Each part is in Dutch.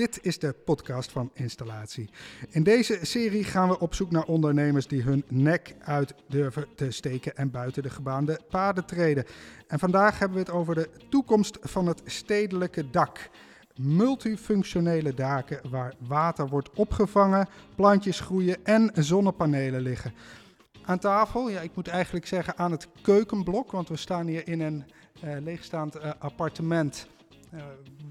Dit is de podcast van Installatie. In deze serie gaan we op zoek naar ondernemers die hun nek uit durven te steken en buiten de gebaande paden treden. En vandaag hebben we het over de toekomst van het stedelijke dak. Multifunctionele daken waar water wordt opgevangen, plantjes groeien en zonnepanelen liggen. Aan tafel, ja, ik moet eigenlijk zeggen aan het keukenblok, want we staan hier in een uh, leegstaand uh, appartement. Uh,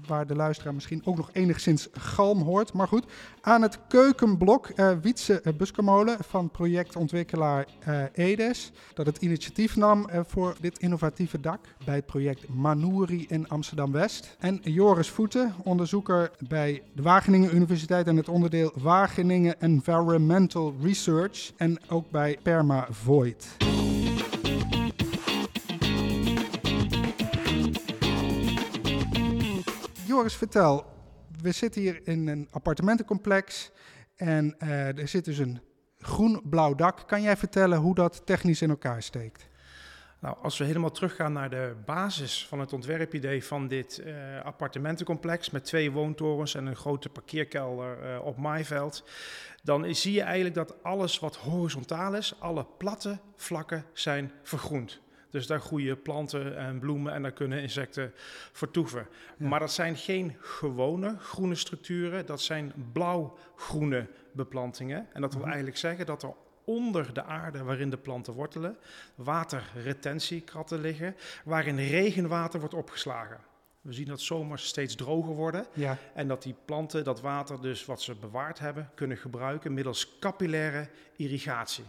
waar de luisteraar misschien ook nog enigszins galm hoort. Maar goed, aan het keukenblok uh, Wietse Buskermolen van projectontwikkelaar uh, Edes. Dat het initiatief nam voor dit innovatieve dak bij het project Manouri in Amsterdam-West. En Joris Voeten, onderzoeker bij de Wageningen Universiteit en het onderdeel Wageningen Environmental Research. En ook bij Perma Void. Joris, vertel. We zitten hier in een appartementencomplex en uh, er zit dus een groen-blauw dak. Kan jij vertellen hoe dat technisch in elkaar steekt? Nou, als we helemaal teruggaan naar de basis van het ontwerpidee van dit uh, appartementencomplex met twee woontorens en een grote parkeerkelder uh, op maaiveld, dan zie je eigenlijk dat alles wat horizontaal is, alle platte vlakken zijn vergroend. Dus daar groeien planten en bloemen en daar kunnen insecten vertoeven. Ja. Maar dat zijn geen gewone groene structuren, dat zijn blauw-groene beplantingen. En dat wil mm-hmm. eigenlijk zeggen dat er onder de aarde waarin de planten wortelen, waterretentiekratten liggen, waarin regenwater wordt opgeslagen. We zien dat zomers steeds droger worden ja. en dat die planten dat water dus wat ze bewaard hebben kunnen gebruiken middels capillaire irrigatie.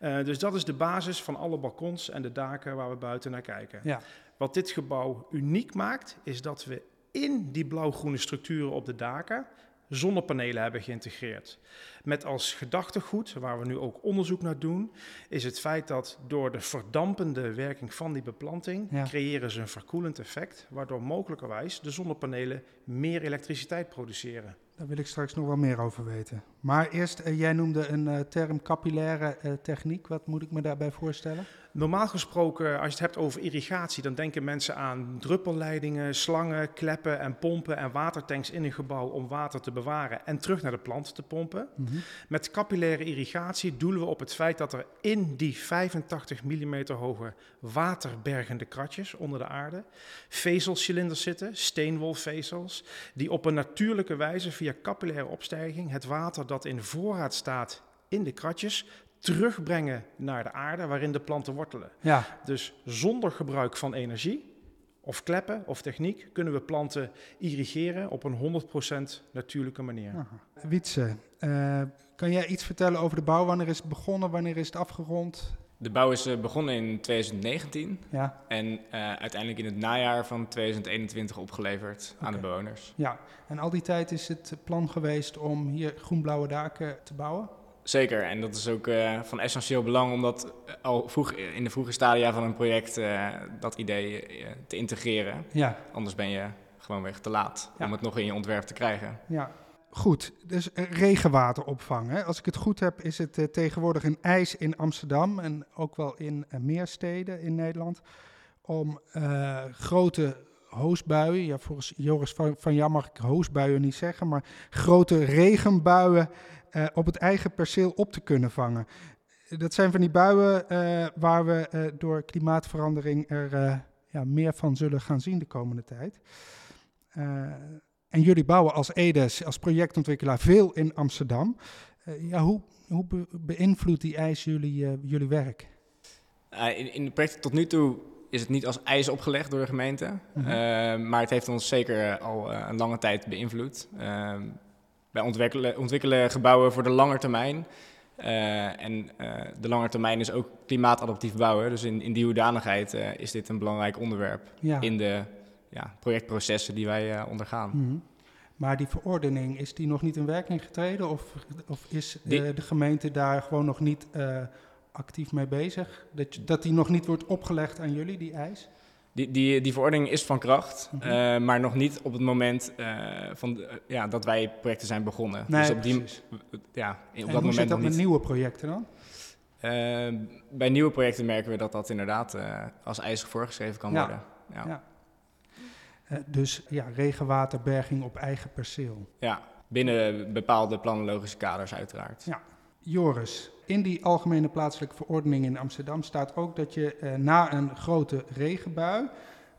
Uh, dus dat is de basis van alle balkons en de daken waar we buiten naar kijken. Ja. Wat dit gebouw uniek maakt, is dat we in die blauw-groene structuren op de daken zonnepanelen hebben geïntegreerd. Met als gedachtegoed, waar we nu ook onderzoek naar doen, is het feit dat door de verdampende werking van die beplanting ja. creëren ze een verkoelend effect, waardoor mogelijkerwijs de zonnepanelen meer elektriciteit produceren. Daar wil ik straks nog wel meer over weten. Maar eerst, uh, jij noemde een uh, term capillaire uh, techniek. Wat moet ik me daarbij voorstellen? Normaal gesproken, als je het hebt over irrigatie, dan denken mensen aan druppelleidingen, slangen, kleppen en pompen en watertanks in een gebouw om water te bewaren en terug naar de plant te pompen. Mm -hmm. Met capillaire irrigatie doelen we op het feit dat er in die 85 mm hoge waterbergende kratjes onder de aarde vezelcilinders zitten, steenwolvezels, die op een natuurlijke wijze via capillaire opstijging het water dat in voorraad staat in de kratjes terugbrengen naar de aarde waarin de planten wortelen. Ja. Dus zonder gebruik van energie of kleppen of techniek kunnen we planten irrigeren op een 100% natuurlijke manier. Aha. Wietse, uh, kan jij iets vertellen over de bouw? Wanneer is het begonnen? Wanneer is het afgerond? De bouw is uh, begonnen in 2019 ja. en uh, uiteindelijk in het najaar van 2021 opgeleverd okay. aan de bewoners. Ja, en al die tijd is het plan geweest om hier groenblauwe daken te bouwen? Zeker, en dat is ook uh, van essentieel belang om dat al vroeg, in de vroege stadia van een project dat idee te integreren. Ja. Anders ben je gewoonweg te laat ja. om het nog in je ontwerp te krijgen. Ja, Goed, dus regenwateropvang. Hè. Als ik het goed heb, is het uh, tegenwoordig een eis in Amsterdam en ook wel in uh, meer steden in Nederland. Om grote hoosbuien, ja, volgens Joris van, van Jan mag ik hoosbuien niet zeggen, maar grote regenbuien op het eigen perceel op te kunnen vangen. Dat zijn van die buien waar we door klimaatverandering er ja, meer van zullen gaan zien de komende tijd. En jullie bouwen als EDES, als projectontwikkelaar, veel in Amsterdam. Uh, ja, hoe, hoe be beïnvloedt die eis jullie, uh, jullie werk? Uh, in, in de projecten tot nu toe is het niet als eis opgelegd door de gemeente. -hmm. maar het heeft ons zeker al een lange tijd beïnvloed. Ehm, wij ontwikkelen, ontwikkelen, gebouwen voor de lange termijn. en de lange termijn is ook klimaatadaptief bouwen. Dus in, in die hoedanigheid is dit een belangrijk onderwerp ja. in de ja, projectprocessen die wij uh, ondergaan. Mm -hmm. Maar die verordening, is die nog niet in werking getreden? Of, of is die, uh, de gemeente daar gewoon nog niet uh, actief mee bezig? Dat, dat die nog niet wordt opgelegd aan jullie, die eis? Die, die, die verordening is van kracht, mm -hmm. maar nog niet op het moment van, ja, dat wij projecten zijn begonnen. Nee, dus op, die, ja, op en dat moment zit dat met nieuwe projecten dan? bij nieuwe projecten merken we dat dat inderdaad als eis voorgeschreven kan ja. worden. Ja. ja. Uh, dus ja, regenwaterberging op eigen perceel. Ja, binnen bepaalde planologische kaders uiteraard. Ja. Joris, in die algemene plaatselijke verordening in Amsterdam staat ook dat je uh, na een grote regenbui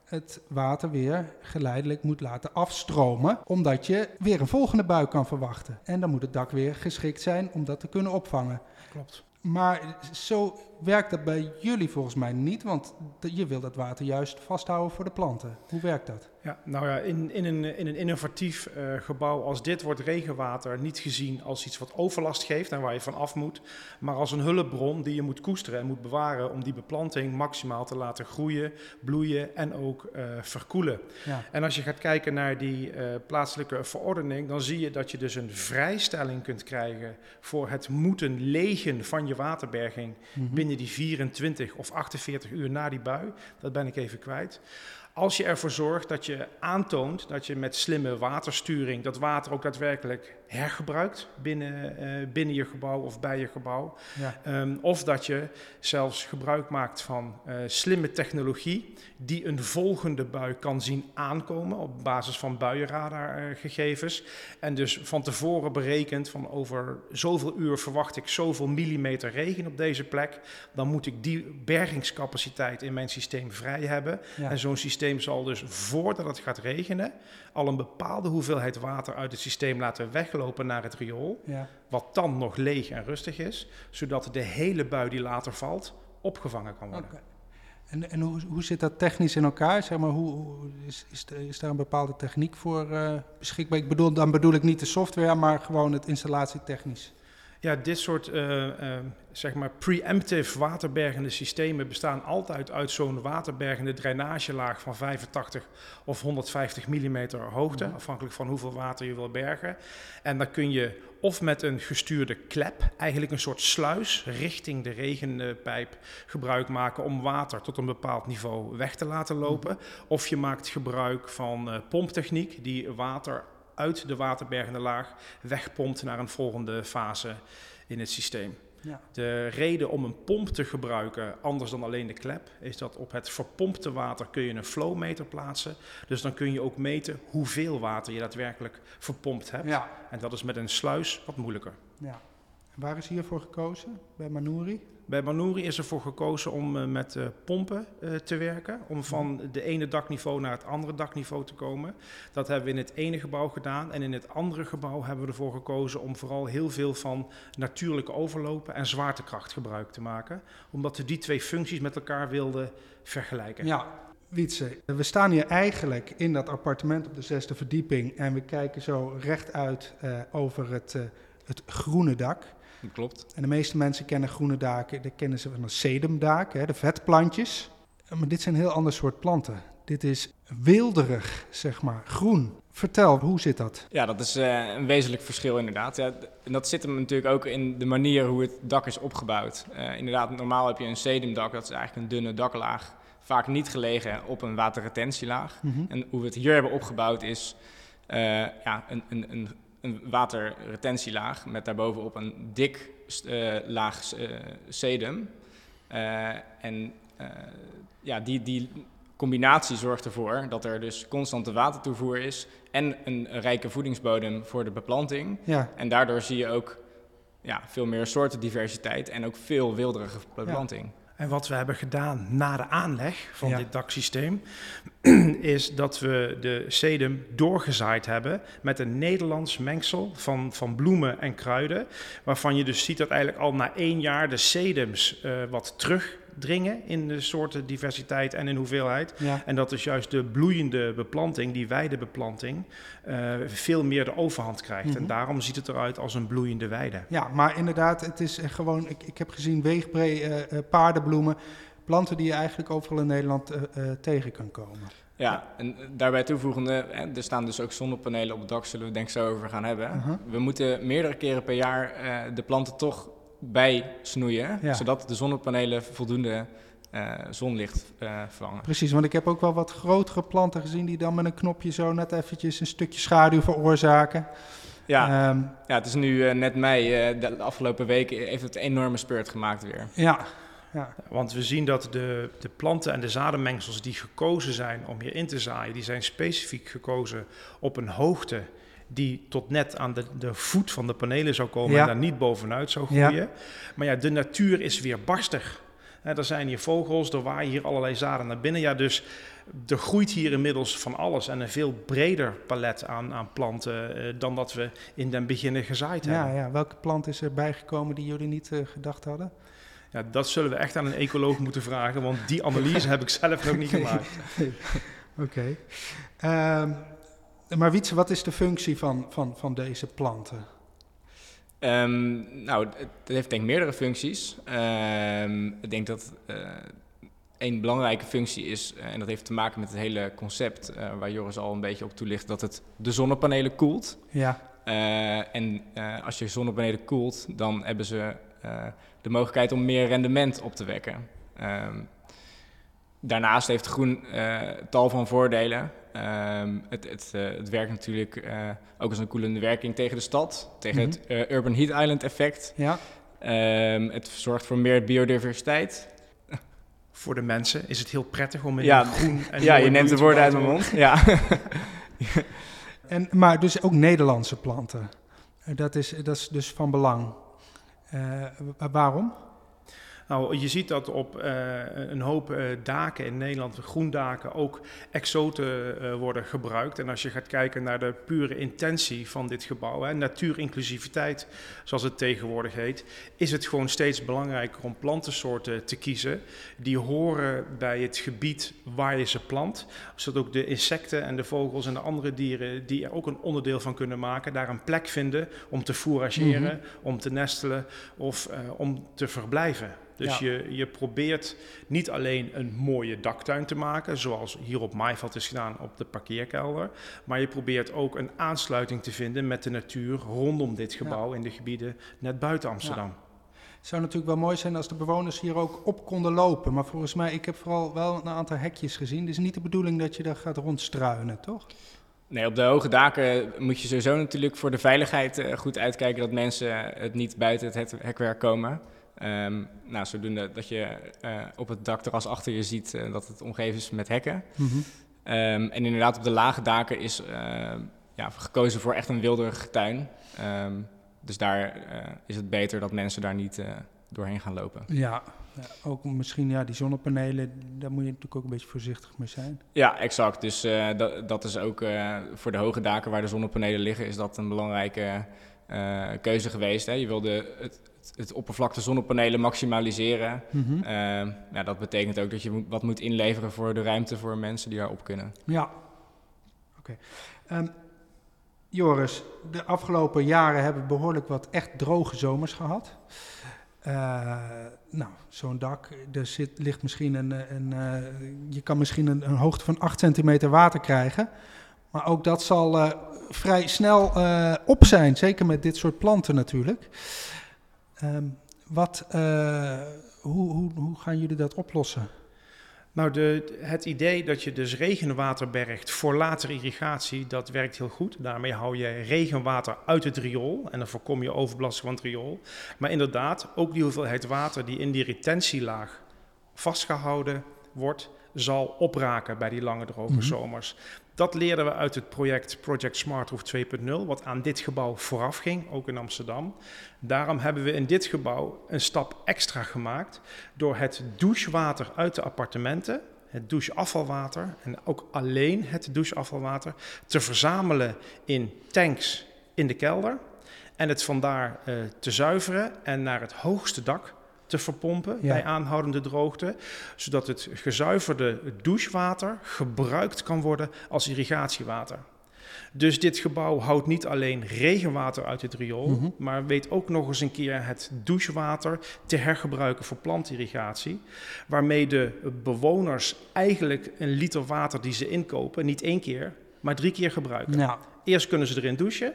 het water weer geleidelijk moet laten afstromen, omdat je weer een volgende bui kan verwachten. En dan moet het dak weer geschikt zijn om dat te kunnen opvangen. Klopt. Maar zo werkt dat bij jullie volgens mij niet, want je wil dat water juist vasthouden voor de planten. Hoe werkt dat? Ja, nou ja, in, in, een, in een innovatief uh, gebouw als dit wordt regenwater niet gezien als iets wat overlast geeft en waar je van af moet, maar als een hulpbron die je moet koesteren en moet bewaren om die beplanting maximaal te laten groeien, bloeien en ook uh, verkoelen. Ja. En als je gaat kijken naar die uh, plaatselijke verordening, dan zie je dat je dus een vrijstelling kunt krijgen voor het moeten legen van je waterberging mm -hmm. binnen die 24 of 48 uur na die bui. Dat ben ik even kwijt. Als je ervoor zorgt dat je aantoont dat je met slimme watersturing dat water ook daadwerkelijk hergebruikt binnen, uh, binnen je gebouw of bij je gebouw. Ja. Um, of dat je zelfs gebruik maakt van uh, slimme technologie die een volgende bui kan zien aankomen op basis van buienradargegevens. En dus van tevoren berekent van over zoveel uur verwacht ik zoveel millimeter regen op deze plek. Dan moet ik die bergingscapaciteit in mijn systeem vrij hebben. Ja. En zo'n systeem zal dus voordat het gaat regenen al een bepaalde hoeveelheid water uit het systeem laten weglopen naar het riool. Ja. Wat dan nog leeg en rustig is, zodat de hele bui die later valt opgevangen kan worden. Okay. En, en hoe, hoe zit dat technisch in elkaar? Zeg maar, hoe, hoe is, is, is, daar een bepaalde techniek voor uh, beschikbaar? Ik bedoel, dan bedoel ik niet de software, maar gewoon het installatietechnisch. Ja, dit soort uh, uh, zeg maar preemptive waterbergende systemen bestaan altijd uit zo'n waterbergende drainagelaag van 85 of 150 mm hoogte, mm. afhankelijk van hoeveel water je wil bergen. En dan kun je of met een gestuurde klep, eigenlijk een soort sluis richting de regenpijp gebruik maken om water tot een bepaald niveau weg te laten lopen. Of je maakt gebruik van uh, pomptechniek die water uit de waterbergende laag wegpompt naar een volgende fase in het systeem. Ja. De reden om een pomp te gebruiken, anders dan alleen de klep, is dat op het verpompte water kun je een flowmeter plaatsen. Dus dan kun je ook meten hoeveel water je daadwerkelijk verpompt hebt. Ja. En dat is met een sluis wat moeilijker. Ja. Waar is hiervoor gekozen? Bij Manuri? Bij Manuri is ervoor gekozen om uh, met uh, pompen uh, te werken. Om van de ene dakniveau naar het andere dakniveau te komen. Dat hebben we in het ene gebouw gedaan. En in het andere gebouw hebben we ervoor gekozen om vooral heel veel van natuurlijke overlopen en zwaartekracht gebruik te maken. Omdat we die twee functies met elkaar wilden vergelijken. Ja, Wietse, we staan hier eigenlijk in dat appartement op de zesde verdieping. En we kijken zo rechtuit over het, het groene dak. Klopt. En de meeste mensen kennen groene daken, dat kennen ze van een sedumdaak, hè, de vetplantjes. Maar dit zijn een heel ander soort planten. Dit is wilderig, zeg maar, groen. Vertel, hoe zit dat? Ja, dat is uh, een wezenlijk verschil inderdaad. Ja, en dat zit hem natuurlijk ook in de manier hoe het dak is opgebouwd. Uh, inderdaad, normaal heb je een sedumdak, dat is eigenlijk een dunne daklaag. Vaak niet gelegen op een waterretentielaag. Mm -hmm. En hoe we het hier hebben opgebouwd is uh, ja, een, een, een een waterretentielaag met daarbovenop een dik uh, laag uh, sedum. Uh, en ja, die, die combinatie zorgt ervoor dat er dus constante watertoevoer is en een rijke voedingsbodem voor de beplanting. Ja. En daardoor zie je ook ja, veel meer soortendiversiteit en ook veel wilderige beplanting. Ja. En wat we hebben gedaan na de aanleg van ja. dit daksysteem, is dat we de sedum doorgezaaid hebben met een Nederlands mengsel van, van bloemen en kruiden. Waarvan je dus ziet dat eigenlijk al na één jaar de sedums uh, wat terug dringen in de soorten diversiteit en in hoeveelheid. Ja. En dat is juist de bloeiende beplanting, die weidebeplanting, uh, veel meer de overhand krijgt. Mm -hmm. En daarom ziet het eruit als een bloeiende weide. Ja, maar inderdaad, het is gewoon, ik, ik heb gezien weegbree uh, uh, paardenbloemen, planten die je eigenlijk overal in Nederland tegen kan komen. Ja, en daarbij toevoegende, er staan dus ook zonnepanelen op het dak, zullen we denk ik zo over gaan hebben. -huh. We moeten meerdere keren per jaar de planten toch bij snoeien, ja. zodat de zonnepanelen voldoende uh, zonlicht uh, vervangen. Precies, want ik heb ook wel wat grotere planten gezien die dan met een knopje zo net eventjes een stukje schaduw veroorzaken. Ja, um, ja het is nu uh, net mei, de afgelopen weken heeft het een enorme spurt gemaakt weer. Ja, ja. Want we zien dat de, de planten en de zadenmengsels die gekozen zijn om hierin te zaaien, die zijn specifiek gekozen op een hoogte die tot net aan de, de voet van de panelen zou komen Ja. en daar niet bovenuit zou Ja. groeien. Maar ja, de natuur is weer barstig. Er zijn hier vogels, er waaien hier allerlei zaden naar binnen. Ja, dus er groeit hier inmiddels van alles en een veel breder palet aan, aan planten eh, dan dat we in den beginnen gezaaid Ja, hebben. ja, welke plant is er bijgekomen die jullie niet eh, gedacht hadden? Ja, dat zullen we echt aan een ecoloog moeten vragen, want die analyse heb ik zelf nog niet gemaakt. Oké. Ehm, maar Wietse, wat is de functie van, van, van deze planten? Ehm, nou, het, het heeft denk ik meerdere functies. Ehm, ik denk dat eh één belangrijke functie is, eh, en dat heeft te maken met het hele concept, eh, waar Joris al een beetje op toelicht, dat het de zonnepanelen koelt. Ja, Eh, en eh, als je zonnepanelen koelt, dan hebben ze eh, de mogelijkheid om meer rendement op te wekken. Ehm, daarnaast heeft groen eh, tal van voordelen. Ehm, het, het, eh, het werkt natuurlijk eh, ook als een koelende werking tegen de stad, tegen het eh, Urban Heat Island effect. ja, Ehm, het zorgt voor meer biodiversiteit. Voor de mensen is het heel prettig om in Ja, groen en ja, je neemt de woorden uit mijn mond. Ja. En, maar dus ook Nederlandse planten. Dat is, dat is dus van belang. Eh, wa- waarom? Nou, je ziet dat op eh, een hoop eh, daken in Nederland, groendaken, ook exoten eh, worden gebruikt. En als je gaat kijken naar de pure intentie van dit gebouw, hè, natuurinclusiviteit, zoals het tegenwoordig heet, is het gewoon steeds belangrijker om plantensoorten te kiezen die horen bij het gebied waar je ze plant. Zodat ook de insecten en de vogels en de andere dieren die er ook een onderdeel van kunnen maken, daar een plek vinden om te fourageren, om te nestelen of om te verblijven. Dus Ja. je, je probeert niet alleen een mooie daktuin te maken, zoals hier op Maaiveld is gedaan op de parkeerkelder, maar je probeert ook een aansluiting te vinden met de natuur rondom dit gebouw in de gebieden net buiten Amsterdam. Het zou natuurlijk wel mooi zijn als de bewoners hier ook op konden lopen. Maar volgens mij, ik heb vooral wel een aantal hekjes gezien. Het is niet de bedoeling dat je daar gaat rondstruinen, toch? Nee, op de hoge daken moet je sowieso natuurlijk voor de veiligheid eh, goed uitkijken dat mensen het niet buiten het hek- hekwerk komen. Ehm, nou, zodoende dat je eh, op het dakterras achter je ziet eh, dat het omgeven is met hekken. Ehm, en inderdaad, op de lage daken is eh, ja, gekozen voor echt een wilderige tuin. Ehm, dus daar is het beter dat mensen daar niet doorheen gaan lopen. Ja, ook misschien ja, die zonnepanelen, daar moet je natuurlijk ook een beetje voorzichtig mee zijn. Ja, exact. Dus dat, dat is ook voor de hoge daken waar de zonnepanelen liggen, is dat een belangrijke keuze geweest. Hè? Je wilde het, het, oppervlakte zonnepanelen maximaliseren. Ja, dat betekent ook dat je wat moet inleveren voor de ruimte voor mensen die daarop kunnen. Ja, oké. Ehm, Joris, de afgelopen jaren hebben we behoorlijk wat echt droge zomers gehad. Eh, nou, zo'n dak, er zit, ligt misschien een, eh, een, eh, je kan misschien een, een hoogte van 8 centimeter water krijgen. Maar ook dat zal vrij snel op zijn, zeker met dit soort planten natuurlijk. Ehm, wat, eh, hoe, hoe, hoe gaan jullie dat oplossen? Nou, de, het idee dat je dus regenwater bergt voor latere irrigatie, dat werkt heel goed. Daarmee hou je regenwater uit het riool en dan voorkom je overbelasting van het riool. Maar inderdaad, ook die hoeveelheid water die in die retentielaag vastgehouden wordt, zal opraken bij die lange droge Mhm. zomers. Dat leerden we uit het project Project Smart Roof 2.0, wat aan dit gebouw vooraf ging, ook in Amsterdam. Daarom hebben we in dit gebouw een stap extra gemaakt door het douchewater uit de appartementen, het doucheafvalwater en ook alleen het doucheafvalwater, te verzamelen in tanks in de kelder en het vandaar eh, te zuiveren en naar het hoogste dak te verpompen Ja. bij aanhoudende droogte, zodat het gezuiverde douchewater gebruikt kan worden als irrigatiewater. Dus dit gebouw houdt niet alleen regenwater uit het riool, Mhm. maar weet ook nog eens een keer het douchewater te hergebruiken voor plantirrigatie. Waarmee de bewoners eigenlijk een liter water die ze inkopen, niet één keer, maar drie keer gebruiken. Nou, Eerst kunnen ze erin douchen,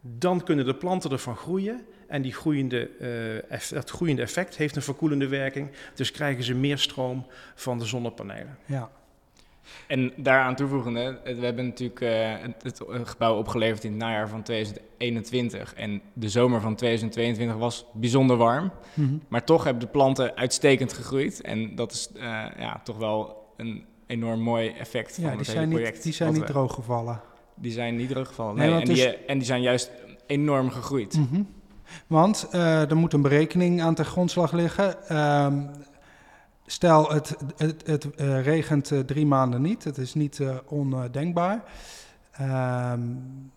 dan kunnen de planten ervan groeien. En die groeiende, eh, eff- dat groeiende effect heeft een verkoelende werking. Dus krijgen ze meer stroom van de zonnepanelen. ja. En daaraan toevoegende, we hebben natuurlijk uh, het, gebouw opgeleverd in het najaar van 2021. En de zomer van 2022 was bijzonder warm. Mhm. Maar toch hebben de planten uitstekend gegroeid. En dat is uh, ja, toch wel een enorm mooi effect van het hele project. Niet, die zijn niet drooggevallen. Die zijn niet drooggevallen, nee. nee en, die, en die zijn juist enorm gegroeid. Mm -hmm. Want uh, er moet een berekening aan ten grondslag liggen. Um, Stel, het, het, het uh, regent uh, drie maanden niet. Het is niet ondenkbaar. Um,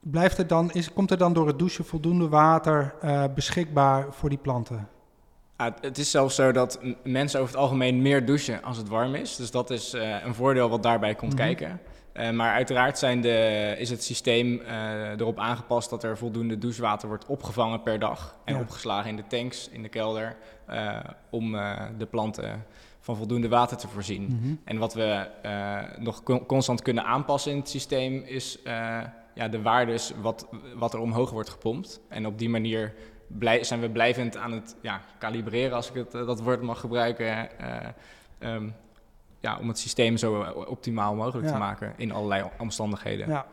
blijft er dan, is, komt er dan door het douchen voldoende water beschikbaar voor die planten? Ja, het is zelfs zo dat mensen over het algemeen meer douchen als het warm is. Dus dat is een voordeel wat daarbij komt mm -hmm. kijken. Uh, maar uiteraard zijn de, is het systeem uh, erop aangepast dat er voldoende douchewater wordt opgevangen per dag en ja. opgeslagen in de tanks, in de kelder, uh, om de planten van voldoende water te voorzien. Mm -hmm. En wat we nog con constant kunnen aanpassen in het systeem is ja, de waardes wat, wat er omhoog wordt gepompt. En op die manier blij, zijn we blijvend aan het ja, kalibreren, als ik het, dat woord mag gebruiken. Um, ja, om het systeem zo optimaal mogelijk te maken in allerlei omstandigheden. Ja.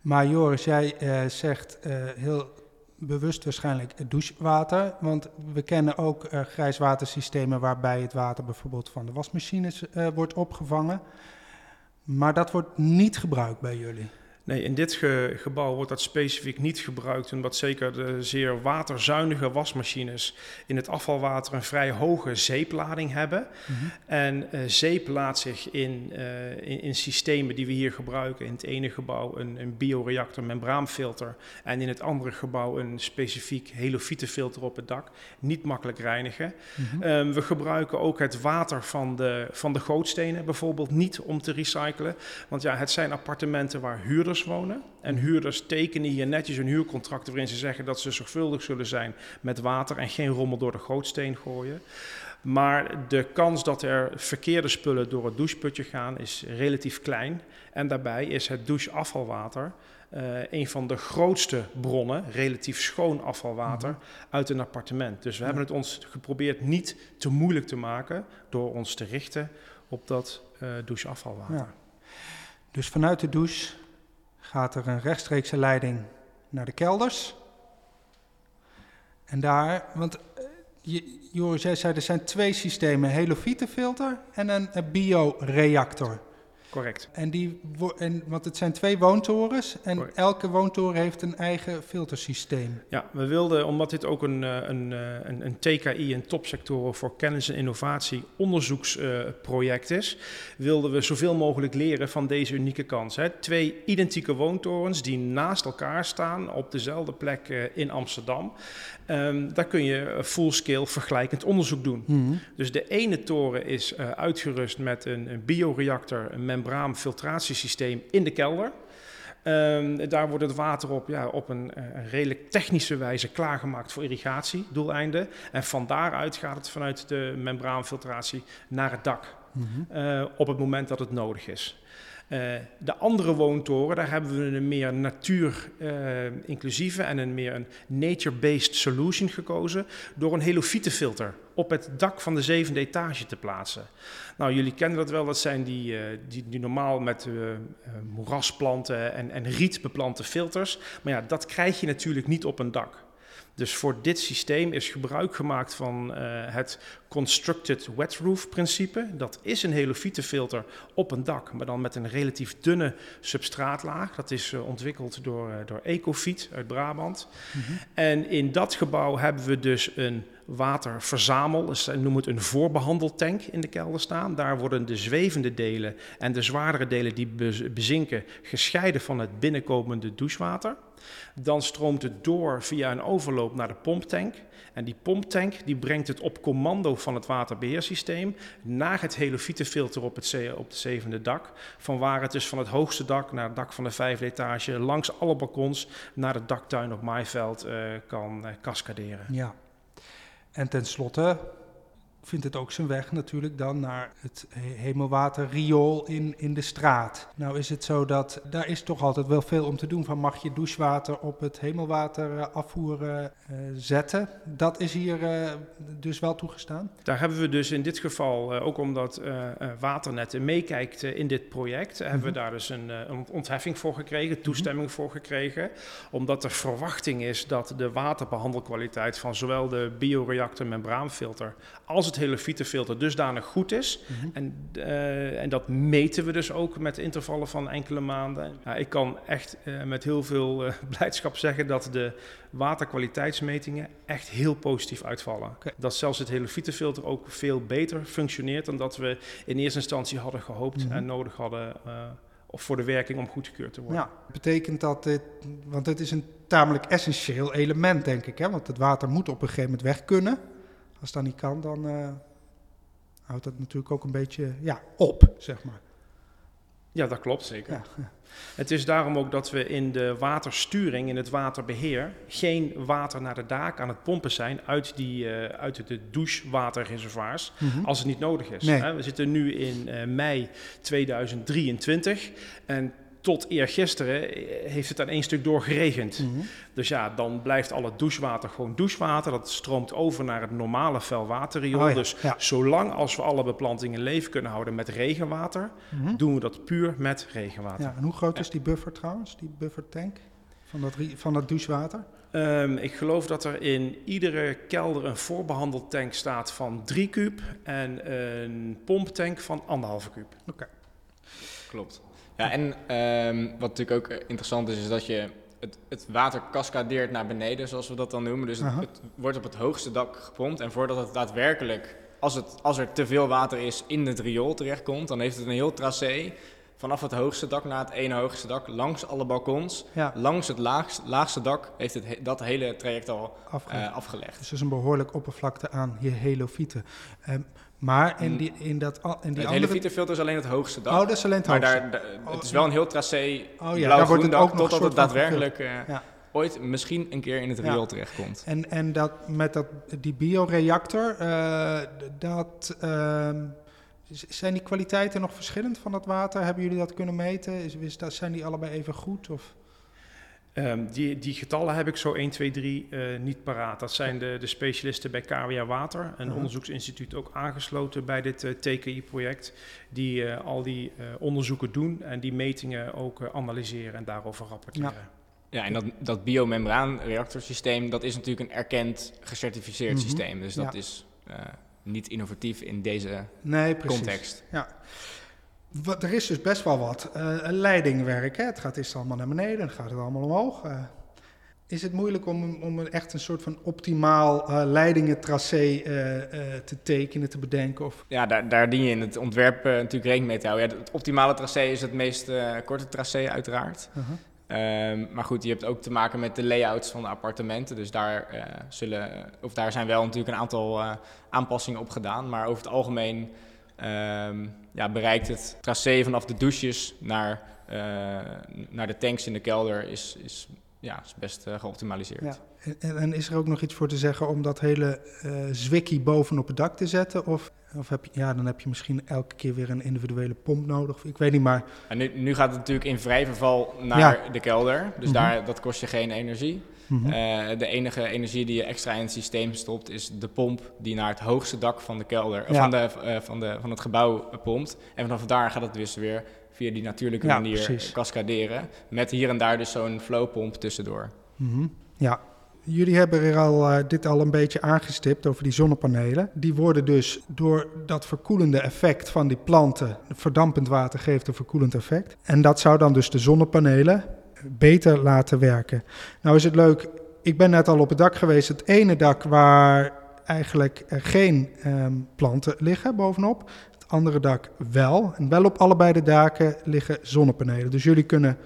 Maar Joris, jij uh, zegt uh, heel bewust waarschijnlijk douchewater. Want we kennen ook uh, grijswatersystemen waarbij het water bijvoorbeeld van de wasmachines wordt opgevangen. Maar dat wordt niet gebruikt bij jullie. Nee, in dit gebouw wordt dat specifiek niet gebruikt, omdat zeker de zeer waterzuinige wasmachines in het afvalwater een vrij hoge zeeplading hebben. Mhm. En uh, zeep laat zich in, uh, in, in, systemen die we hier gebruiken, in het ene gebouw een, een bioreactor membraanfilter en in het andere gebouw een specifiek helofietenfilter op het dak, niet makkelijk reinigen. Mhm. um, we gebruiken ook het water van de, van de gootstenen bijvoorbeeld niet om te recyclen, want ja, het zijn appartementen waar huurders wonen. En huurders tekenen hier netjes een huurcontract waarin ze zeggen dat ze zorgvuldig zullen zijn met water en geen rommel door de gootsteen gooien. Maar de kans dat er verkeerde spullen door het doucheputje gaan is relatief klein. En daarbij is het doucheafvalwater uh, een van de grootste bronnen, relatief schoon afvalwater, mhm. uit een appartement. Dus we hebben het ons geprobeerd niet te moeilijk te maken door ons te richten op dat uh, doucheafvalwater. Ja. Dus vanuit de douche gaat er een rechtstreekse leiding naar de kelders. En daar, want uh, Joris, jij zei er zijn twee systemen, een filter en een bioreactor. Correct. En die, en, want het zijn twee woontorens en elke woontoren heeft een eigen filtersysteem. Ja, we wilden, omdat dit ook een, eh, een, eh, een, een TKI, een topsectoren voor kennis en innovatie onderzoeksproject uh, is, wilden we zoveel mogelijk leren van deze unieke kans. Hè. Twee identieke woontorens die naast elkaar staan op dezelfde plek uh, in Amsterdam. Um, daar kun je full-scale vergelijkend onderzoek doen. Mm -hmm. Dus de ene toren is uh, uitgerust met een, een bioreactor, een membraanfiltratiesysteem in de kelder. Um, daar wordt het water op, ja, op een, eh, een, redelijk technische wijze klaargemaakt voor irrigatiedoeleinden. En van daaruit gaat het vanuit de membraanfiltratie naar het dak. Mm -hmm. uh, op het moment dat het nodig is. Uh, de andere woontoren, daar hebben we een meer natuur-inclusieve uh, en een meer een nature-based solution gekozen door een helofietenfilter op het dak van de zevende etage te plaatsen. Nou, jullie kennen dat wel, dat zijn die, uh, die, die, normaal met moerasplanten en, en riet beplante filters. Maar ja, dat krijg je natuurlijk niet op een dak. Dus voor dit systeem is gebruik gemaakt van uh, het constructed wet roof principe. Dat is een helofietenfilter op een dak, maar dan met een relatief dunne substraatlaag. Dat is uh, ontwikkeld door, uh, door Ecofit uit Brabant. Mm -hmm. En in dat gebouw hebben we dus een waterverzamel, dus noem het een voorbehandeltank in de kelder staan. Daar worden de zwevende delen en de zwaardere delen die bezinken gescheiden van het binnenkomende douchewater. Dan stroomt het door via een overloop naar de pomptank. En die pomptank die brengt het op commando van het waterbeheersysteem naar het helofietenfilter op het, op het zevende dak. Van waar het dus van het hoogste dak naar het dak van de vijfde etage langs alle balkons naar de daktuin op Maaiveld uh, kan uh, cascaderen. Ja. En tenslotte, vindt het ook zijn weg natuurlijk dan naar het hemelwaterriool in, in de straat. Nou is het zo dat daar is toch altijd wel veel om te doen. Van mag je douchewater op het hemelwater afvoeren uh, zetten? Dat is hier uh, dus wel toegestaan? Daar hebben we dus in dit geval, uh, ook omdat Waternet meekijkt in dit project, mm -hmm. hebben we daar dus een, een ontheffing voor gekregen, toestemming mm -hmm. voor gekregen. Omdat er verwachting is dat de waterbehandelkwaliteit van zowel de bioreactor membraanfilter als het hele fietenfilter dusdanig goed is. Mm -hmm. en, uh, en dat meten we dus ook met intervallen van enkele maanden. Ja, ik kan echt uh, met heel veel uh, blijdschap zeggen dat de waterkwaliteitsmetingen echt heel positief uitvallen. Okay. Dat zelfs het hele fietenfilter ook veel beter functioneert dan dat we in eerste instantie hadden gehoopt mm -hmm. en nodig hadden of voor de werking om goedgekeurd te worden. Ja, betekent dat dit, want het is een tamelijk essentieel element, denk ik. Hè? Want het water moet op een gegeven moment weg kunnen. Als dat niet kan, dan uh, houdt dat natuurlijk ook een beetje ja, op, zeg maar. Ja, dat klopt zeker. Ja. Het is daarom ook dat we in de watersturing, in het waterbeheer, geen water naar de daak aan het pompen zijn uit, die, uh, uit de douchewaterreservoirs mm -hmm. als het niet nodig is. Nee. We zitten nu in uh, mei 2023 en tot eergisteren heeft het aan één stuk door geregend. Mm -hmm. Dus ja, dan blijft al het douchewater gewoon douchewater. Dat stroomt over naar het normale vuilwaterriool. Oh ja, dus ja. zolang als we alle beplantingen leven kunnen houden met regenwater, mm -hmm. doen we dat puur met regenwater. Ja, en hoe groot is die buffer trouwens, die buffertank van dat, van dat douchewater? Um, ik geloof dat er in iedere kelder een voorbehandeld tank staat van 3 kuub en een pomptank van 1,5 kuub. Oké. Okay. Klopt. Ja, en um, wat natuurlijk ook interessant is, is dat je het, het, water cascadeert naar beneden, zoals we dat dan noemen. Dus het, het, wordt op het hoogste dak gepompt. En voordat het daadwerkelijk, als, het, als er te veel water is, in het riool terechtkomt, dan heeft het een heel tracé vanaf het hoogste dak naar het ene hoogste dak, langs alle balkons, ja. langs het laagst, laagste dak, heeft het he, dat hele traject al afgelegd. Uh, afgelegd. Dus dat is een behoorlijk oppervlakte aan je helofyten. Um, maar in, die, in dat in die het andere... hele is alleen het hoogste dak. Oh, dat is alleen het maar daar, daar, het is wel een heel tracé oh, ja, blauw groen dak, totdat het daadwerkelijk uh, ja. ooit misschien een keer in het riool ja. terechtkomt. En, en dat met dat, die bioreactor, uh, dat... Uh, zijn die kwaliteiten nog verschillend van dat water? Hebben jullie dat kunnen meten? Is, is dat, zijn die allebei even goed? Of? Um, die, die getallen heb ik zo 1, 2, 3 uh, niet paraat. Dat zijn de, de specialisten bij KWA Water, een uh -huh. onderzoeksinstituut ook aangesloten bij dit uh, TKI-project, die uh, al die onderzoeken doen en die metingen ook analyseren en daarover rapporteren. Ja. Ja, en dat, dat biomembraanreactorsysteem, dat is natuurlijk een erkend, gecertificeerd mm -hmm. systeem. Dus dat ja. is niet innovatief in deze nee, context. Ja. Wat, er is dus best wel wat uh, leidingwerk. Hè? Het gaat eerst allemaal naar beneden, dan gaat het allemaal omhoog. Uh, is het moeilijk om, om echt een soort van optimaal uh, leidingentracé te tekenen, te bedenken? Of? Ja, daar, daar dien je in het ontwerp natuurlijk rekening mee te houden. Ja, het optimale tracé is het meest korte tracé uiteraard. -huh. Um, maar goed, je hebt ook te maken met de layouts van de appartementen. Dus daar, zullen, of daar zijn wel natuurlijk een aantal aanpassingen op gedaan. Maar over het algemeen Um, ja, bereikt het tracé vanaf de douches naar, uh, naar de tanks in de kelder is, is, ja, is best uh, geoptimaliseerd. Ja. En, en, is er ook nog iets voor te zeggen om dat hele uh, zwikkie bovenop het dak te zetten? Of, of heb je, ja, dan heb je misschien elke keer weer een individuele pomp nodig? Ik weet niet, maar... En nu, nu gaat het natuurlijk in vrij verval naar ja. de kelder. Dus mm -hmm. daar, dat kost je geen energie. Mm -hmm. uh, de enige energie die je extra in het systeem stopt, is de pomp die naar het hoogste dak van de kelder, ja. van, de, uh, van, de, van het gebouw pompt. En vanaf daar gaat het dus weer via die natuurlijke ja, manier precies. cascaderen. Met hier en daar dus zo'n flowpomp tussendoor. Mm -hmm. Ja, Jullie hebben er al, uh, dit al een beetje aangestipt over die zonnepanelen. Die worden dus door dat verkoelende effect van die planten, verdampend water geeft een verkoelend effect. En dat zou dan dus de zonnepanelen beter laten werken. Nou is het leuk, ik ben net al op het dak geweest. Het ene dak waar eigenlijk geen um, planten liggen bovenop. Het andere dak wel. En wel op allebei de daken liggen zonnepanelen. Dus jullie kunnen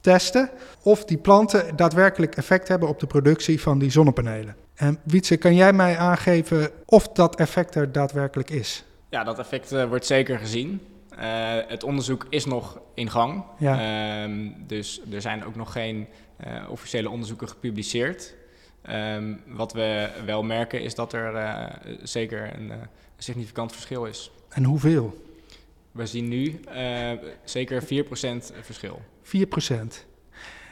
testen of die planten daadwerkelijk effect hebben op de productie van die zonnepanelen. En Wietse, kan jij mij aangeven of dat effect er daadwerkelijk is? Ja, dat effect uh, wordt zeker gezien. Uh, het onderzoek is nog in gang. Ja. Uh, dus er zijn ook nog geen uh, officiële onderzoeken gepubliceerd. Ehm, wat we wel merken is dat er uh, zeker een uh, significant verschil is. En hoeveel? We zien nu uh, zeker 4% verschil. 4%.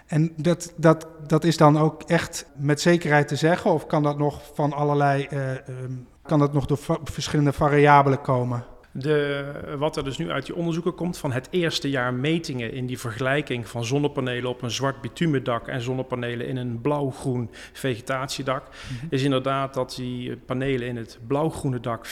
En dat, dat, dat is dan ook echt met zekerheid te zeggen, of kan dat nog van allerlei, um, kan dat nog door verschillende variabelen komen? De, wat er dus nu uit die onderzoeken komt van het eerste jaar metingen in die vergelijking van zonnepanelen op een zwart bitumendak en zonnepanelen in een blauw-groen vegetatiedak, mhm. is inderdaad dat die panelen in het blauw-groene dak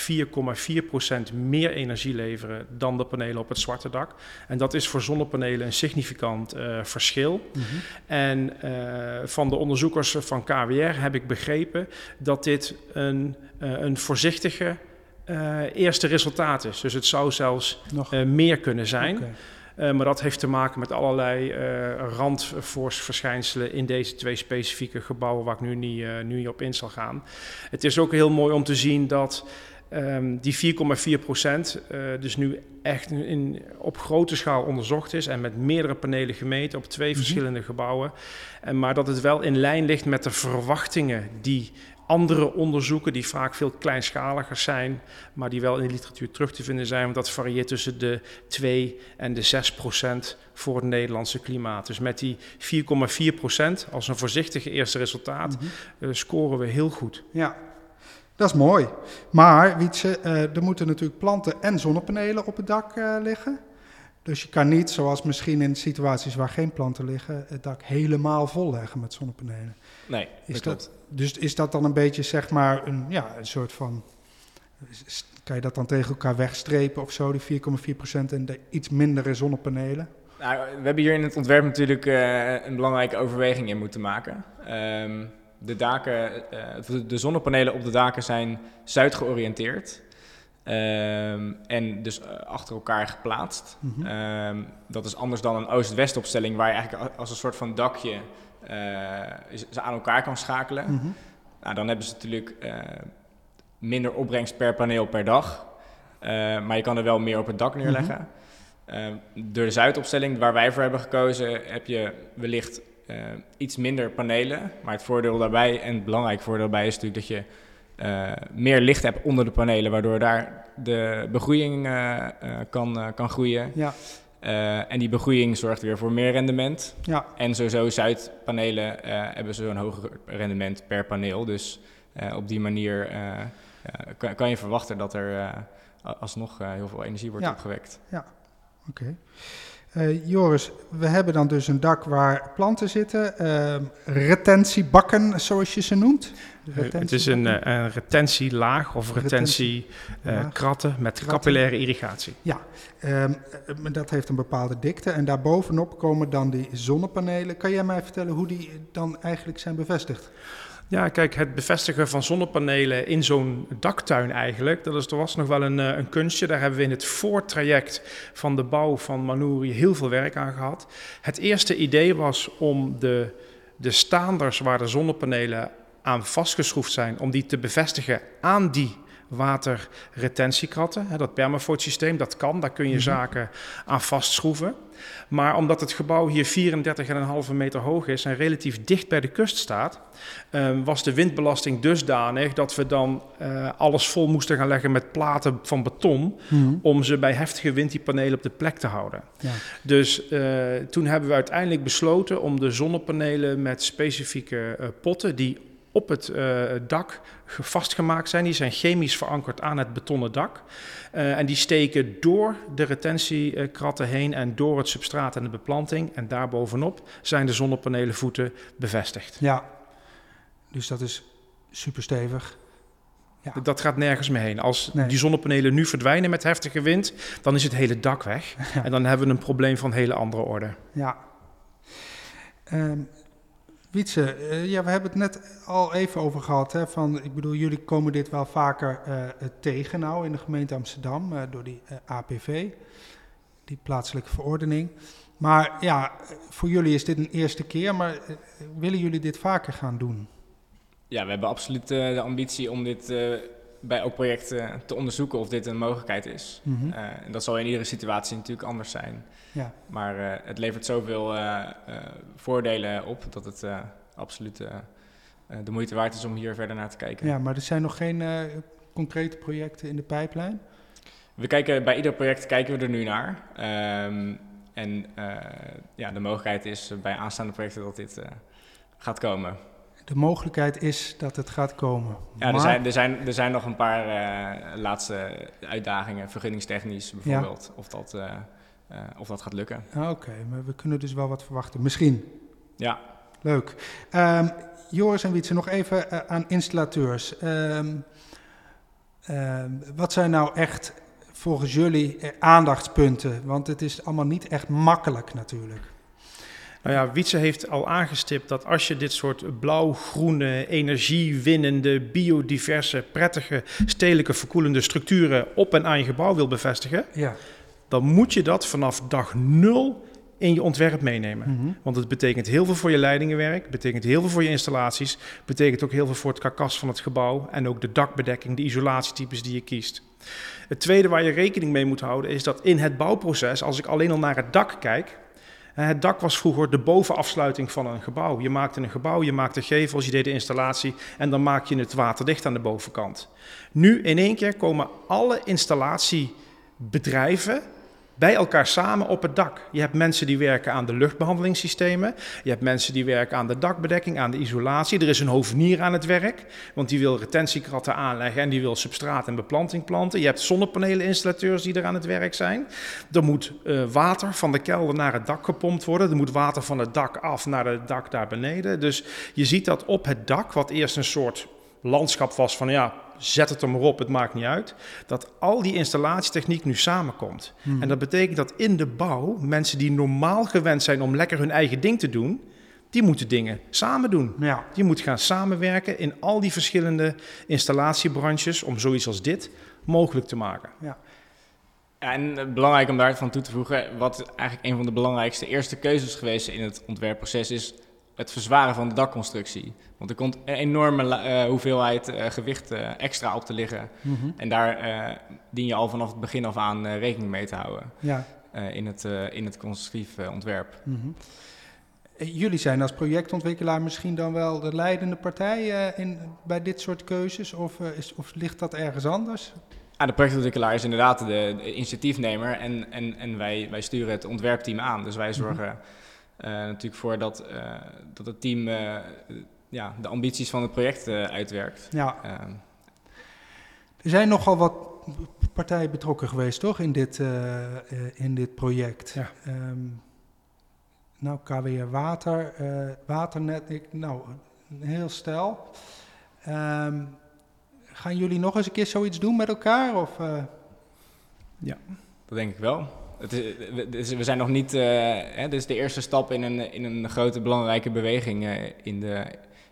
4,4% meer energie leveren dan de panelen op het zwarte dak. En dat is voor zonnepanelen een significant uh, verschil. Mhm. En uh, van de onderzoekers van KWR heb ik begrepen dat dit een, uh, een voorzichtige eerste resultaat is. Dus het zou zelfs Nog. Uh, meer kunnen zijn. Okay. Uh, maar dat heeft te maken met allerlei randvoorschijnselen in deze twee specifieke gebouwen waar ik nu niet, nu niet op in zal gaan. Het is ook heel mooi om te zien dat um, die 4,4 procent dus nu echt in, op grote schaal onderzocht is en met meerdere panelen gemeten op twee mm -hmm. verschillende gebouwen. En, maar dat het wel in lijn ligt met de verwachtingen die andere onderzoeken die vaak veel kleinschaliger zijn, maar die wel in de literatuur terug te vinden zijn. Want dat varieert tussen de 2 en de 6 procent voor het Nederlandse klimaat. Dus met die 4,4 procent als een voorzichtige eerste resultaat mm -hmm. uh, scoren we heel goed. Ja, dat is mooi. Maar Wietse, uh, er moeten natuurlijk planten en zonnepanelen op het dak uh, liggen. Dus je kan niet, zoals misschien in situaties waar geen planten liggen, het dak helemaal vol leggen met zonnepanelen. Nee, is dat, dus is dat dan een beetje, zeg maar, een, ja, een soort van. Kan je dat dan tegen elkaar wegstrepen of zo, die 4,4% en de iets mindere zonnepanelen? Nou, we hebben hier in het ontwerp natuurlijk uh, een belangrijke overweging in moeten maken. Um, de, daken, uh, de zonnepanelen op de daken zijn zuid georiënteerd. Um, en dus uh, achter elkaar geplaatst. Mm -hmm. um, dat is anders dan een oost-west opstelling, waar je eigenlijk als een soort van dakje ze aan elkaar kan schakelen. Mm -hmm. nou, dan hebben ze natuurlijk uh, minder opbrengst per paneel per dag. maar je kan er wel meer op het dak neerleggen. Mm -hmm. door de Zuidopstelling, waar wij voor hebben gekozen, heb je wellicht iets minder panelen. Maar het voordeel daarbij, en het belangrijk voordeel daarbij, is natuurlijk dat je uh, meer licht hebt onder de panelen, waardoor daar de begroeiing kan, kan groeien. Ja. En die begroeiing zorgt weer voor meer rendement. Ja. En sowieso Zuidpanelen hebben zo'n hoger rendement per paneel. Dus op die manier kan, kan, je verwachten dat er alsnog heel veel energie wordt ja. opgewekt. Ja, oké. Okay. Uh, Joris, we hebben dan dus een dak waar planten zitten, uh, retentiebakken zoals je ze noemt. Het is een, eh, een retentielaag of retentiekratten met Kratten. capillaire irrigatie. Ja, um, dat heeft een bepaalde dikte en daarbovenop komen dan die zonnepanelen. Kan jij mij vertellen hoe die dan eigenlijk zijn bevestigd? Ja, kijk, het bevestigen van zonnepanelen in zo'n daktuin eigenlijk, dat is, er was nog wel een, een kunstje. Daar hebben we in het voortraject van de bouw van Manuri heel veel werk aan gehad. Het eerste idee was om de, de staanders waar de zonnepanelen aan vastgeschroefd zijn, om die te bevestigen aan die waterretentiekratten. Dat permafrost-systeem, dat kan, daar kun je mm -hmm. zaken aan vastschroeven. Maar omdat het gebouw hier 34,5 meter hoog is en relatief dicht bij de kust staat, um, was de windbelasting dusdanig dat we dan uh, alles vol moesten gaan leggen met platen van beton, mm -hmm. om ze bij heftige wind die panelen op de plek te houden. Ja. Dus uh, toen hebben we uiteindelijk besloten om de zonnepanelen met specifieke uh, potten, die op het uh, dak vastgemaakt zijn. Die zijn chemisch verankerd aan het betonnen dak. Uh, en die steken door de retentiekratten heen en door het substraat en de beplanting. En daarbovenop zijn de zonnepanelenvoeten bevestigd. Ja, dus dat is super stevig. Ja. Dat gaat nergens meer heen. Als nee. die zonnepanelen nu verdwijnen met heftige wind, dan is het hele dak weg. Ja. En dan hebben we een probleem van hele andere orde. Ja. Um, Wietse, uh, ja, we hebben het net al even over gehad. Hè, van, ik bedoel, jullie komen dit wel vaker uh, tegen nou in de gemeente Amsterdam uh, door die APV, die plaatselijke verordening. Maar ja, voor jullie is dit een eerste keer, maar willen jullie dit vaker gaan doen? Ja, we hebben absoluut de ambitie om dit bij elk project te onderzoeken of dit een mogelijkheid is. Mm -hmm. en dat zal in iedere situatie natuurlijk anders zijn. Ja. Maar uh, het levert zoveel uh, voordelen op dat het absoluut de moeite waard is om hier verder naar te kijken. Ja, maar er zijn nog geen concrete projecten in de pijplijn? We kijken, bij ieder project kijken we er nu naar. Ehm, en ja, de mogelijkheid is bij aanstaande projecten dat dit gaat komen. De mogelijkheid is dat het gaat komen. Ja, er, zijn, er, zijn, er zijn nog een paar uh, laatste uitdagingen, vergunningstechnisch bijvoorbeeld, of, dat, uh, uh, of dat gaat lukken. Ah, oké, maar we kunnen dus wel wat verwachten. Misschien. Ja. Leuk. Um, Joris en Wietse, nog even aan installateurs. Um, um, wat zijn nou echt volgens jullie aandachtspunten? Want het is allemaal niet echt makkelijk natuurlijk. Nou ja, Wietse heeft al aangestipt dat als je dit soort blauw-groene, energiewinnende, biodiverse, prettige, stedelijke verkoelende structuren op en aan je gebouw wil bevestigen, ja. dan moet je dat vanaf dag nul in je ontwerp meenemen. Mhm. Want het betekent heel veel voor je leidingenwerk, betekent heel veel voor je installaties, betekent ook heel veel voor het karkas van het gebouw en ook de dakbedekking, de isolatietypes die je kiest. Het tweede waar je rekening mee moet houden is dat in het bouwproces, als ik alleen al naar het dak kijk, het dak was vroeger de bovenafsluiting van een gebouw. Je maakte een gebouw, je maakte gevels, je deed de installatie en dan maak je het waterdicht aan de bovenkant. Nu in één keer komen alle installatiebedrijven bij elkaar samen op het dak. Je hebt mensen die werken aan de luchtbehandelingssystemen. Je hebt mensen die werken aan de dakbedekking, aan de isolatie. Er is een hovenier aan het werk, want die wil retentiekratten aanleggen en die wil substraat en beplanting planten. Je hebt zonnepaneleninstallateurs die er aan het werk zijn. Er moet uh, water van de kelder naar het dak gepompt worden. Er moet water van het dak af naar het dak daar beneden. Dus je ziet dat op het dak, wat eerst een soort landschap was van ja, zet het er maar op, het maakt niet uit. Dat al die installatietechniek nu samenkomt. Hmm. En dat betekent dat in de bouw mensen die normaal gewend zijn om lekker hun eigen ding te doen, die moeten dingen samen doen. Ja. Die moeten gaan samenwerken in al die verschillende installatiebranches om zoiets als dit mogelijk te maken. Ja. En belangrijk om daar van toe te voegen, wat eigenlijk een van de belangrijkste eerste keuzes geweest in het ontwerpproces is, het verzwaren van de dakconstructie. Want er komt een enorme uh, hoeveelheid uh, gewicht uh, extra op te liggen. Mm -hmm. En daar dien je al vanaf het begin af aan rekening mee te houden ja. in, het, in het constructief ontwerp. Mm -hmm. Jullie zijn als projectontwikkelaar misschien dan wel de leidende partij in, bij dit soort keuzes? Of, is, of ligt dat ergens anders? Ah, de projectontwikkelaar is inderdaad de, de initiatiefnemer en, en, en wij, wij sturen het ontwerpteam aan. Dus wij mhm. zorgen... Mm -hmm natuurlijk voor dat, dat het team ja, de ambities van het project uitwerkt. Ja. Ehm, er zijn nogal wat partijen betrokken geweest, toch, in dit, in dit project? Ja. Um, nou, KWR Water, Waternet, ik, nou, een heel stel. Um, gaan jullie nog eens een keer zoiets doen met elkaar? Of, Ja, dat denk ik wel. Het is, we zijn nog niet. Uh, hè, dit is de eerste stap in een, in een grote belangrijke beweging uh, in, de,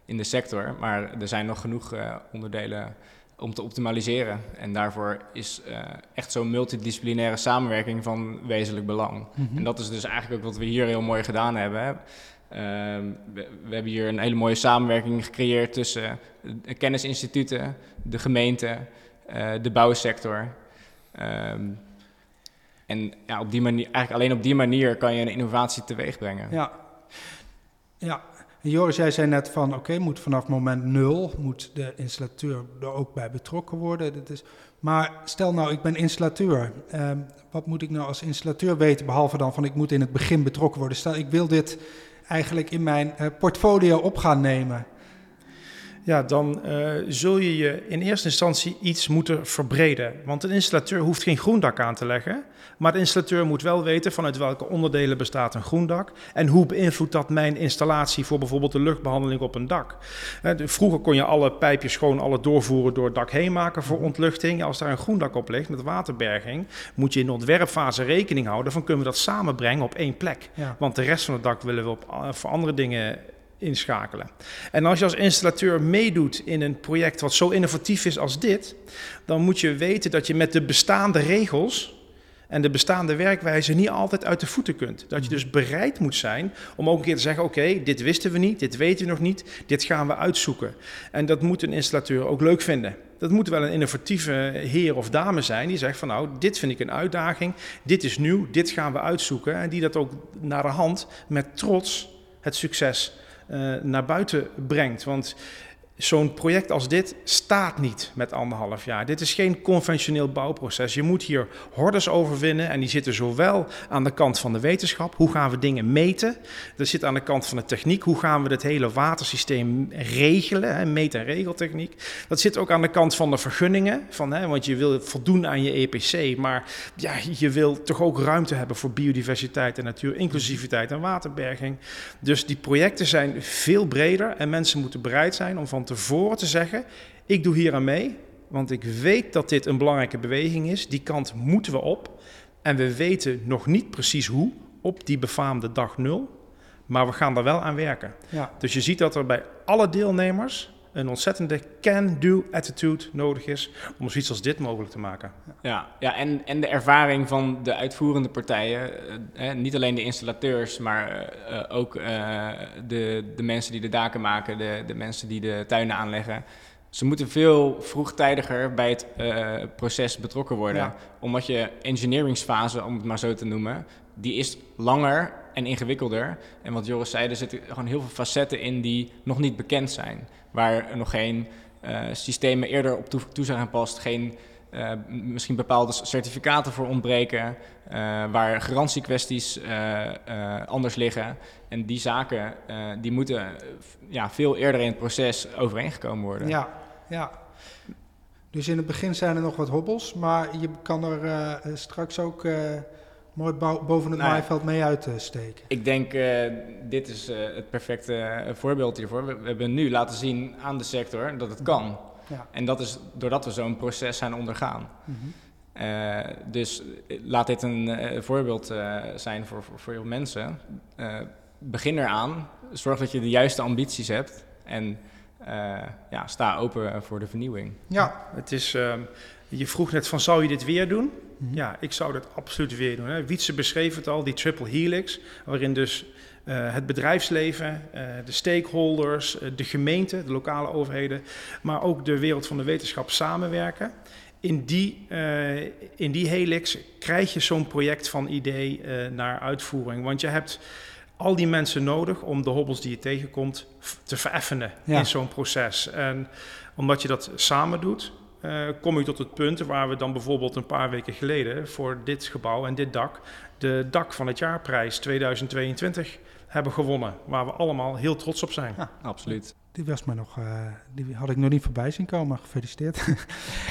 in de sector. Maar er zijn nog genoeg uh, onderdelen om te optimaliseren. En daarvoor is echt zo'n multidisciplinaire samenwerking van wezenlijk belang. Mhm. En dat is dus eigenlijk ook wat we hier heel mooi gedaan hebben. Hè. Ehm, we, we, hebben hier een hele mooie samenwerking gecreëerd tussen kennisinstituten, de gemeente, de bouwsector. Um, en ja, op die manier, eigenlijk alleen op die manier kan je een innovatie teweeg brengen. Ja, ja. Joris, jij zei net van oké, moet vanaf moment nul, moet de installateur er ook bij betrokken worden. Dat is, maar stel nou, ik ben installateur. Ehm, wat moet ik nou als installateur weten, behalve dan van ik moet in het begin betrokken worden? Stel, ik wil dit eigenlijk in mijn uh, portfolio op gaan nemen ja, dan uh, zul je je in eerste instantie iets moeten verbreden. Want een installateur hoeft geen groendak aan te leggen. Maar de installateur moet wel weten vanuit welke onderdelen bestaat een groendak. En hoe beïnvloedt dat mijn installatie voor bijvoorbeeld de luchtbehandeling op een dak. Vroeger kon je alle pijpjes gewoon alle doorvoeren door het dak heen maken voor ontluchting. Als daar een groendak op ligt met waterberging, moet je in de ontwerpfase rekening houden van kunnen we dat samenbrengen op één plek. Want de rest van het dak willen we op, uh, voor andere dingen inschakelen. En als je als installateur meedoet in een project wat zo innovatief is als dit, dan moet je weten dat je met de bestaande regels en de bestaande werkwijze niet altijd uit de voeten kunt. Dat je dus bereid moet zijn om ook een keer te zeggen: Oké, dit wisten we niet, dit weten we nog niet, dit gaan we uitzoeken. En dat moet een installateur ook leuk vinden. Dat moet wel een innovatieve heer of dame zijn die zegt: van nou, dit vind ik een uitdaging, dit is nieuw, dit gaan we uitzoeken. En die dat ook naar de hand met trots het succes naar buiten brengt. Want Zo'n project als dit staat niet met anderhalf jaar. Dit is geen conventioneel bouwproces. Je moet hier hordes overwinnen en die zitten zowel aan de kant van de wetenschap, hoe gaan we dingen meten, dat zit aan de kant van de techniek, hoe gaan we het hele watersysteem regelen, hè, meet- en regeltechniek. Dat zit ook aan de kant van de vergunningen, van, hè, want je wil voldoen aan je EPC, maar ja, je wil toch ook ruimte hebben voor biodiversiteit en natuur, inclusiviteit en waterberging. Dus die projecten zijn veel breder en mensen moeten bereid zijn om van tevoren te zeggen: ik doe hier aan mee, want ik weet dat dit een belangrijke beweging is. Die kant moeten we op. En we weten nog niet precies hoe op die befaamde dag nul, maar we gaan er wel aan werken. Ja. Dus je ziet dat er bij alle deelnemers een ontzettende can-do attitude nodig is om zoiets als dit mogelijk te maken. Ja, ja en, en de ervaring van de uitvoerende partijen, eh, niet alleen de installateurs, maar eh, ook eh, de, de mensen die de daken maken, de, de mensen die de tuinen aanleggen. Ze moeten veel vroegtijdiger bij het uh, proces betrokken worden. Ja. Omdat je engineeringsfase, om het maar zo te noemen, die is langer en ingewikkelder. En wat Joris zei, er zitten gewoon heel veel facetten in die nog niet bekend zijn. Waar nog geen uh, systemen eerder op toe, zijn gepast, geen uh, misschien bepaalde certificaten voor ontbreken, uh, waar garantiekwesties anders liggen. En die zaken die moeten ja, veel eerder in het proces overeengekomen worden. Ja, ja. Dus in het begin zijn er nog wat hobbels, maar je kan er straks ook mooi boven het Nou, maaiveld mee uitsteken. Ik denk, uh, dit is uh, het perfecte uh, voorbeeld hiervoor. We, we, hebben nu laten zien aan de sector dat het kan. Ja. En dat is doordat we zo'n proces zijn ondergaan. Mm -hmm. dus laat dit een voorbeeld zijn voor, voor, voor veel mensen. begin eraan. Zorg dat je de juiste ambities hebt. En ja, sta open voor de vernieuwing. Ja, het is... Je vroeg net van, zou je dit weer doen? Ja, ik zou dat absoluut weer doen. Hè. Wietse beschreef het al, die triple helix, waarin dus uh, het bedrijfsleven, uh, de stakeholders, uh, de gemeente, de lokale overheden, maar ook de wereld van de wetenschap samenwerken. In die, in die helix krijg je zo'n project van idee naar uitvoering. Want je hebt al die mensen nodig om de hobbels die je tegenkomt te vereffenen Ja. in zo'n proces. En omdat je dat samen doet, uh, kom je tot het punt waar we dan bijvoorbeeld een paar weken geleden voor dit gebouw en dit dak de dak van het jaarprijs 2022 hebben gewonnen. Waar we allemaal heel trots op zijn. Ja, absoluut. Die was me nog, uh, die had ik nog niet voorbij zien komen. Gefeliciteerd.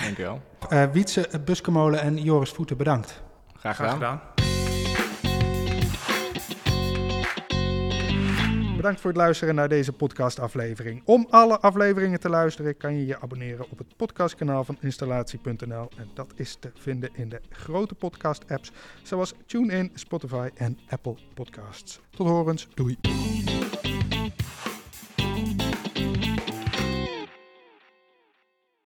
Dankjewel. Uh, Wietse Buskemolen en Joris Voeten, bedankt. Graag Graag gedaan. Bedankt voor het luisteren naar deze podcastaflevering. Om alle afleveringen te luisteren kan je je abonneren op het podcastkanaal van installatie.nl. En dat is te vinden in de grote podcast apps zoals TuneIn, Spotify en Apple Podcasts. Tot horens, doei.